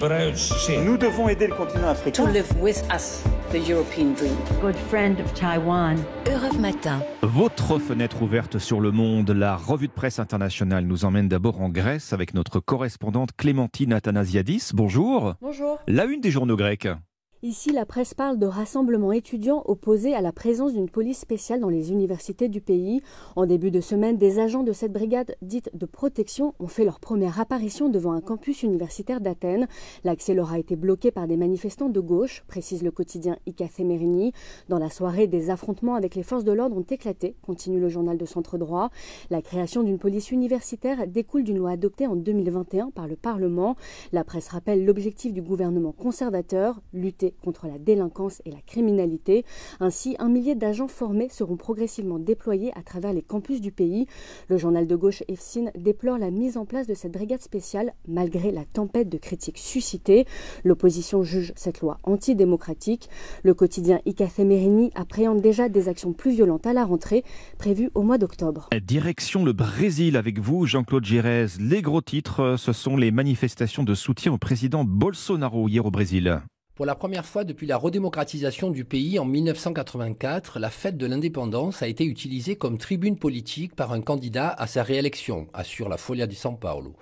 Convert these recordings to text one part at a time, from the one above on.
Nous devons aider le continent africain. To live with us, the European dream. Good friend of Taiwan. Europe Matin. Votre fenêtre ouverte sur le monde, la revue de presse internationale nous emmène d'abord en Grèce avec notre correspondante Clémentine Athanasiadis. Bonjour. Bonjour. La une des journaux grecs. Ici, la presse parle de rassemblements étudiants opposés à la présence d'une police spéciale dans les universités du pays. En début de semaine, des agents de cette brigade dite de protection ont fait leur première apparition devant un campus universitaire d'Athènes. L'accès leur a été bloqué par des manifestants de gauche, précise le quotidien Ikathé Merini. Dans la soirée, des affrontements avec les forces de l'ordre ont éclaté, continue le journal de Centre Droit. La création d'une police universitaire découle d'une loi adoptée en 2021 par le Parlement. La presse rappelle l'objectif du gouvernement conservateur, lutter contre la délinquance et la criminalité. Ainsi, un millier d'agents formés seront progressivement déployés à travers les campus du pays. Le journal de gauche EFSIN déplore la mise en place de cette brigade spéciale malgré la tempête de critiques suscitées. L'opposition juge cette loi antidémocratique. Le quotidien Icafé Merini appréhende déjà des actions plus violentes à la rentrée prévues au mois d'octobre. Direction le Brésil avec vous, Jean-Claude Gérez. Les gros titres, ce sont les manifestations de soutien au président Bolsonaro hier au Brésil. Pour la première fois depuis la redémocratisation du pays en 1984, la fête de l'indépendance a été utilisée comme tribune politique par un candidat à sa réélection, assure la Folia di San Paolo.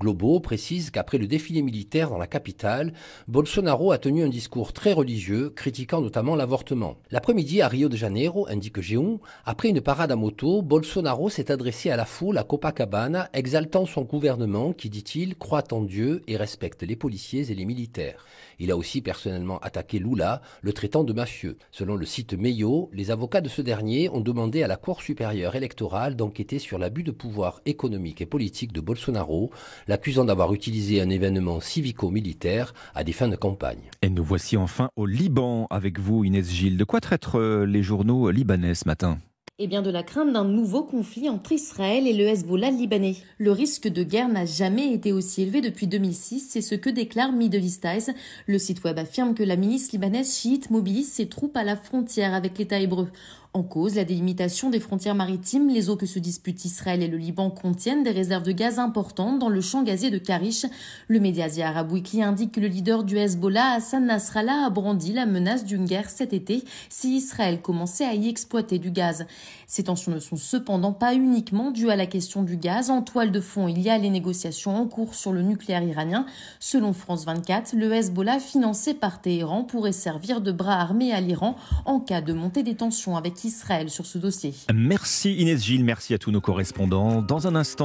Globo précise qu'après le défilé militaire dans la capitale, Bolsonaro a tenu un discours très religieux, critiquant notamment l'avortement. L'après-midi à Rio de Janeiro, indique Géon, après une parade à moto, Bolsonaro s'est adressé à la foule à Copacabana, exaltant son gouvernement qui, dit-il, croit en Dieu et respecte les policiers et les militaires. Il a aussi personnellement attaqué Lula, le traitant de mafieux. Selon le site Meio, les avocats de ce dernier ont demandé à la Cour supérieure électorale d'enquêter sur l'abus de pouvoir économique et politique de Bolsonaro, l'accusant d'avoir utilisé un événement civico-militaire à des fins de campagne. Et nous voici enfin au Liban avec vous, Inès Gilles. De quoi traitent les journaux libanais ce matin? Et bien de la crainte d'un nouveau conflit entre Israël et le Hezbollah libanais. Le risque de guerre n'a jamais été aussi élevé depuis 2006, c'est ce que déclare Middle East Eyes. Le site web affirme que la milice libanaise chiite mobilise ses troupes à la frontière avec l'État hébreu. En cause, la délimitation des frontières maritimes, les eaux que se disputent Israël et le Liban contiennent des réserves de gaz importantes dans le champ gazier de Karish. Le média Weekly indique que le leader du Hezbollah, Hassan Nasrallah, a brandi la menace d'une guerre cet été si Israël commençait à y exploiter du gaz. Ces tensions ne sont cependant pas uniquement dues à la question du gaz. En toile de fond, il y a les négociations en cours sur le nucléaire iranien. Selon France 24, le Hezbollah financé par Téhéran pourrait servir de bras armé à l'Iran en cas de montée des tensions Israël sur ce dossier. Merci Inès Gilles, merci à tous nos correspondants. Dans un instant,